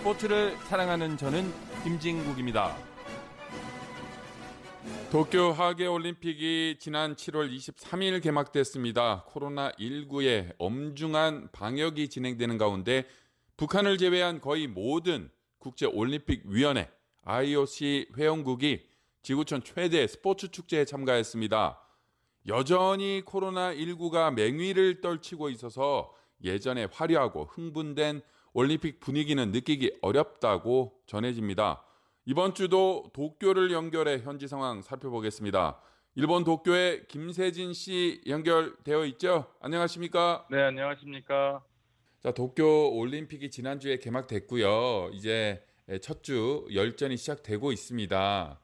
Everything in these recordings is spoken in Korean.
스포츠를 사랑하는 저는 김진국입니다. 도쿄 하계 올림픽이 지난 7월 23일 개막됐습니다. 코로나19의 엄중한 방역이 진행되는 가운데 북한을 제외한 거의 모든 국제올림픽위원회 IOC 회원국이 지구촌 최대 스포츠 축제에 참가했습니다. 여전히 코로나19가 맹위를 떨치고 있어서 예전에 화려하고 흥분된 올림픽 분위기는 느끼기 어렵다고 전해집니다. 이번 주도 도쿄를 연결해 현지 상황 살펴보겠습니다. 일본 도쿄에 김세진 씨 연결되어 있죠? 안녕하십니까? 네, 안녕하십니까? 자, 도쿄 올림픽이 지난주에 개막됐고요. 이제 첫 주 열전이 시작되고 있습니다.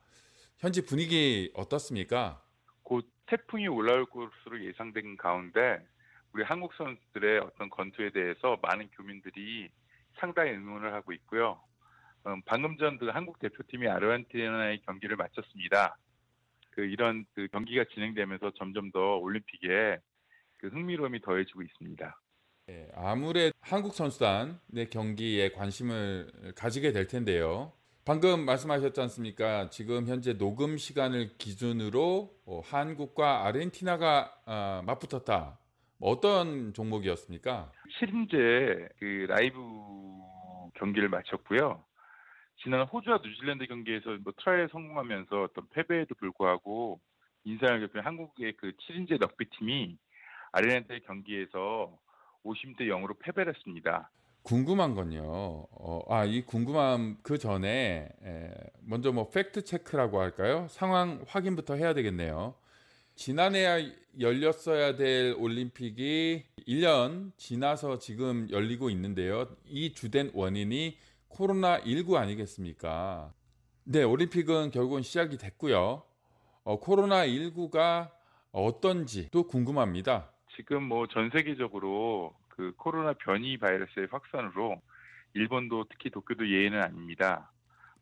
현지 분위기 어떻습니까? 곧 태풍이 올라올 것으로 예상된 가운데 우리 한국 선수들의 어떤 건투에 대해서 많은 교민들이 상당히 응원을 하고 있고요. 음, 방금 전 그 한국 대표팀이 아르헨티나의 경기를 마쳤습니다. 그 이런 그 경기가 진행되면서 점점 더 올림픽에 그 흥미로움이 더해지고 있습니다. 네, 아무래도 한국 선수단의 경기에 관심을 가지게 될 텐데요. 방금 말씀하셨지 않습니까? 지금 현재 녹음 시간을 기준으로 어, 한국과 아르헨티나가 아, 맞붙었다. 뭐 어떤 종목이었습니까? 7인제 그 라이브 경기를 마쳤고요. 지난 호주와 뉴질랜드 경기에서 뭐 트라이에 성공하면서 어떤 패배에도 불구하고 인상을 겹친 한국의 그 7인제 럭비 팀이 아르헨티나 경기에서 50대 0으로 패배를 했습니다. 궁금한 건요. 어, 아, 이 궁금함 그 전에 에, 먼저 뭐 팩트 체크라고 할까요? 상황 확인부터 해야 되겠네요. 지난해야 열렸어야 될 올림픽이 1년 지나서 지금 열리고 있는데요. 이 주된 원인이 코로나19 아니겠습니까? 네, 올림픽은 결국은 시작이 됐고요. 어, 코로나19가 어떤지 또 궁금합니다. 지금 뭐 전 세계적으로 그 코로나 변이 바이러스의 확산으로 일본도 특히 도쿄도 예외는 아닙니다.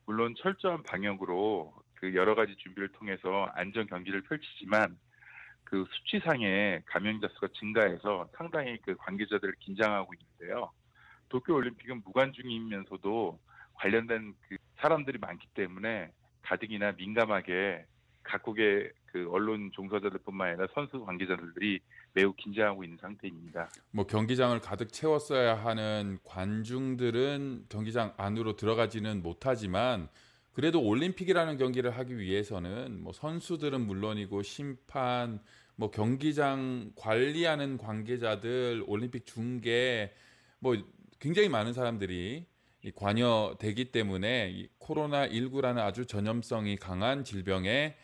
물론 철저한 방역으로 그 여러 가지 준비를 통해서 안전 경기를 펼치지만 그 수치상의 감염자 수가 증가해서 상당히 그 관계자들을 긴장하고 있는데요. 도쿄 올림픽은 무관중이면서도 관련된 그 사람들이 많기 때문에 가뜩이나 민감하게 각국의 그 언론 종사자들뿐만 아니라 선수 관계자들이 매우 긴장하고 있는 상태입니다. 뭐 경기장을 가득 채웠어야 하는 관중들은 경기장 안으로 들어가지는 못하지만 그래도 올림픽이라는 경기를 하기 위해서는 뭐 선수들은 물론이고 심판, 뭐 경기장 관리하는 관계자들, 올림픽 중계 뭐 굉장히 많은 사람들이 관여되기 때문에 코로나 19라는 아주 전염성이 강한 질병에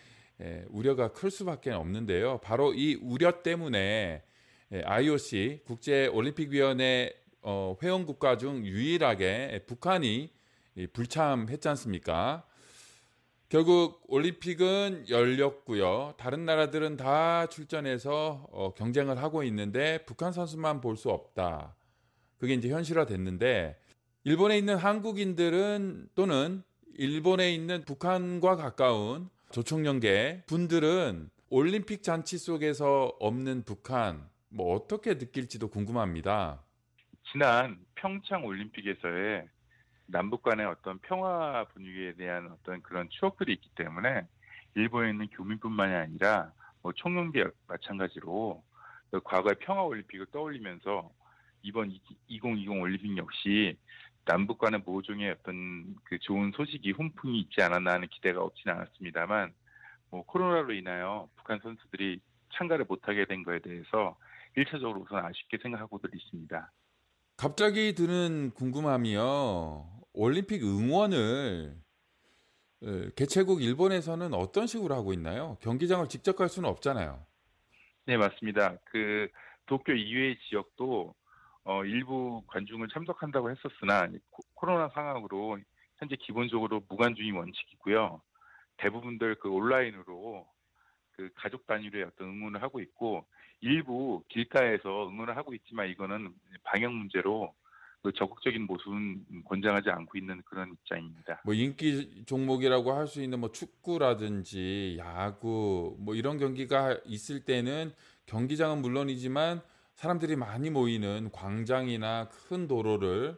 예, 우려가 클 수밖에 없는데요. 바로 이 우려 때문에 예, IOC 국제 올림픽 위원회 어, 회원 국가 중 유일하게 북한이 불참했지 않습니까? 결국 올림픽은 열렸고요. 다른 나라들은 다 출전해서 어, 경쟁을 하고 있는데 북한 선수만 볼 수 없다. 그게 이제 현실화 됐는데 일본에 있는 한국인들은 또는 일본에 있는 북한과 가까운 조총련계 분들은 올림픽 잔치 속에서 없는 북한 뭐 어떻게 느낄지도 궁금합니다. 지난 평창 올림픽에서의 남북 간의 어떤 평화 분위기에 대한 어떤 그런 추억들이 있기 때문에 일본에 있는 교민뿐만이 아니라 뭐 총연계 마찬가지로 그 과거의 평화 올림픽을 떠올리면서 이번 2020 올림픽 역시 남북 간의 모종의 어떤 그 좋은 소식이 훈풍이 있지 않았나 하는 기대가 없지는 않았습니다만 뭐 코로나로 인하여 북한 선수들이 참가를 못하게 된 거에 대해서 1차적으로 우선 아쉽게 생각하고들 있습니다. 갑자기 드는 궁금함이요. 올림픽 응원을 개최국 일본에서는 어떤 식으로 하고 있나요? 경기장을 직접 갈 수는 없잖아요. 네, 맞습니다. 그 도쿄 이외의 지역도 어, 일부 관중을 참석한다고 했었으나 코- 코로나 상황으로 현재 기본적으로 무관중이 원칙이고요. 대부분들 그 온라인으로 그 가족 단위로의 어떤 응원을 하고 있고 일부 길가에서 응원을 하고 있지만 이거는 방역 문제로 그 적극적인 모습은 권장하지 않고 있는 그런 입장입니다. 뭐 인기 종목이라고 할 수 있는 뭐 축구라든지 야구 뭐 이런 경기가 있을 때는 경기장은 물론이지만 사람들이 많이 모이는 광장이나 큰 도로를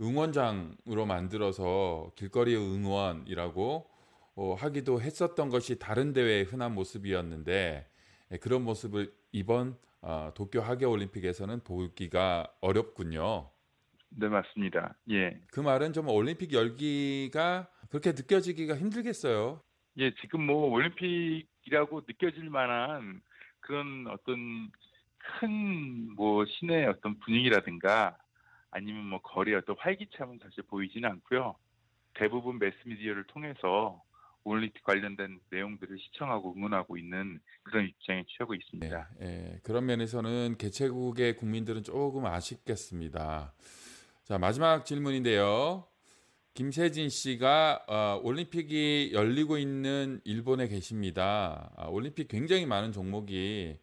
응원장으로 만들어서 길거리 응원이라고 어, 하기도 했었던 것이 다른 대회의 흔한 모습이었는데 예, 그런 모습을 이번 어, 도쿄 하계 올림픽에서는 보기가 어렵군요. 네 맞습니다. 예, 그 말은 좀 올림픽 열기가 그렇게 느껴지기가 힘들겠어요. 예 지금 뭐 올림픽이라고 느껴질 만한 그런 어떤 큰 뭐 시내 어떤 분위기라든가 아니면 뭐 거리의 어떤 활기참은 사실 보이지는 않고요. 대부분 매스미디어를 통해서 올림픽 관련된 내용들을 시청하고 응원하고 있는 그런 입장에 취하고 있습니다. 예, 예, 그런 면에서는 개최국의 국민들은 조금 아쉽겠습니다. 자, 마지막 질문인데요. 김세진 씨가 어, 올림픽이 열리고 있는 일본에 계십니다. 아, 올림픽 굉장히 많은 종목이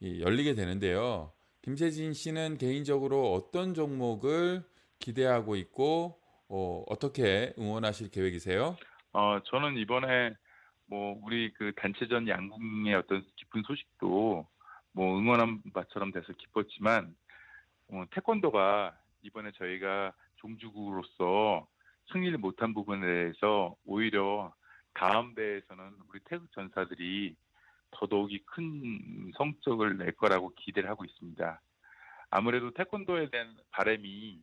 이, 열리게 되는데요. 김세진 씨는 개인적으로 어떤 종목을 기대하고 있고 어, 어떻게 응원하실 계획이세요? 어, 저는 이번에 뭐 우리 그 단체전 양궁의 어떤 기쁜 소식도 뭐 응원한 바처럼 돼서 기뻤지만 어, 태권도가 이번에 저희가 종주국으로서 승리를 못한 부분에 대해서 오히려 다음 대회에서는 우리 태극 전사들이 더더욱이 큰 성적을 낼 거라고 기대를 하고 있습니다. 아무래도 태권도에 대한 바람이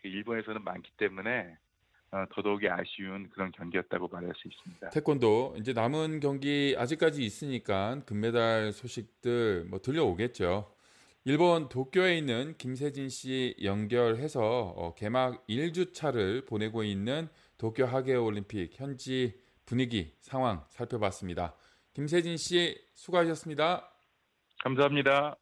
그 일본에서는 많기 때문에 어, 더더욱이 아쉬운 그런 경기였다고 말할 수 있습니다. 태권도 이제 남은 경기 아직까지 있으니까 금메달 소식들 뭐 들려오겠죠. 일본 도쿄에 있는 김세진 씨 연결해서 어, 개막 1주차를 보내고 있는 도쿄 하계 올림픽 현지 분위기 상황 살펴봤습니다. 김세진 씨 수고하셨습니다. 감사합니다.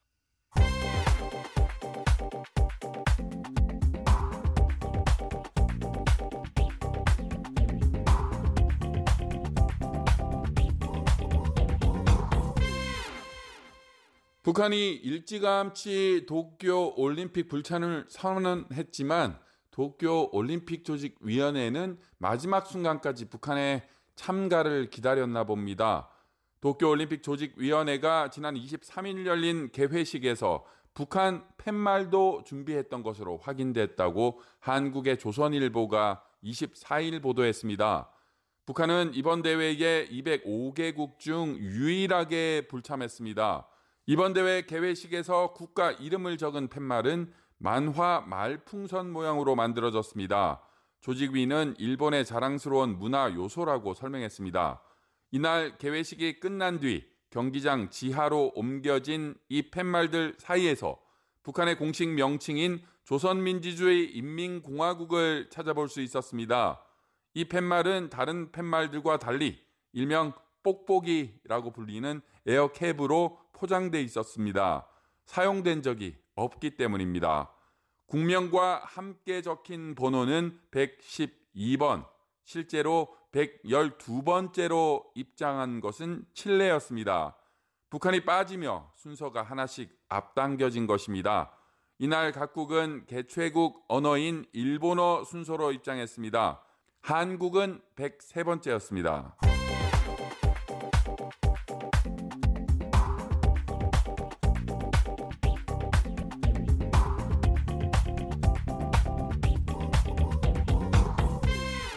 북한이 일찌감치 도쿄 올림픽 불참을 선언했지만 도쿄 올림픽 조직 위원회는 마지막 순간까지 북한의 참가를 기다렸나 봅니다. 도쿄 올림픽 조직 위원회가 지난 23일 열린 개회식에서 북한 팻말도 준비했던 것으로 확인됐다고 한국의 조선일보가 24일 보도했습니다. 북한은 이번 대회에 205개국 중 유일하게 불참했습니다. 이번 대회 개회식에서 국가 이름을 적은 팻말은 만화 말풍선 모양으로 만들어졌습니다. 조직위는 일본의 자랑스러운 문화 요소라고 설명했습니다. 이날 개회식이 끝난 뒤 경기장 지하로 옮겨진 이 팻말들 사이에서 북한의 공식 명칭인 조선민주주의 인민공화국을 찾아볼 수 있었습니다. 이 팻말은 다른 팻말들과 달리 일명 뽁뽁이라고 불리는 에어캡으로 포장돼 있었습니다. 사용된 적이 없기 때문입니다. 국명과 함께 적힌 번호는 112번, 실제로 112번째로 입장한 것은 칠레였습니다. 북한이 빠지며 순서가 하나씩 앞당겨진 것입니다. 이날 각국은 개최국 언어인 일본어 순서로 입장했습니다. 한국은 103번째였습니다.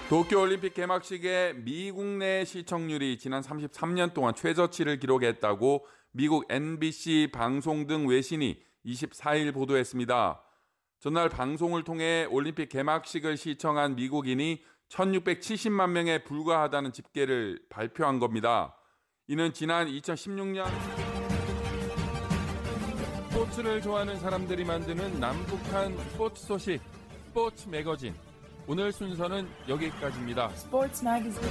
도쿄올림픽 개막식의 미국 내 시청률이 지난 33년 동안 최저치를 기록했다고 미국 NBC 방송 등 외신이 24일 보도했습니다. 전날 방송을 통해 올림픽 개막식을 시청한 미국인이 1670만 명에 불과하다는 집계를 발표한 겁니다. 이는 지난 2016년 스포츠를 좋아하는 사람들이 만드는 남북한 스포츠 소식 스포츠 매거진 오늘 순서는 여기까지입니다. Sports Magazine.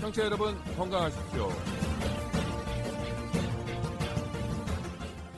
청취자 여러분 건강하십시오.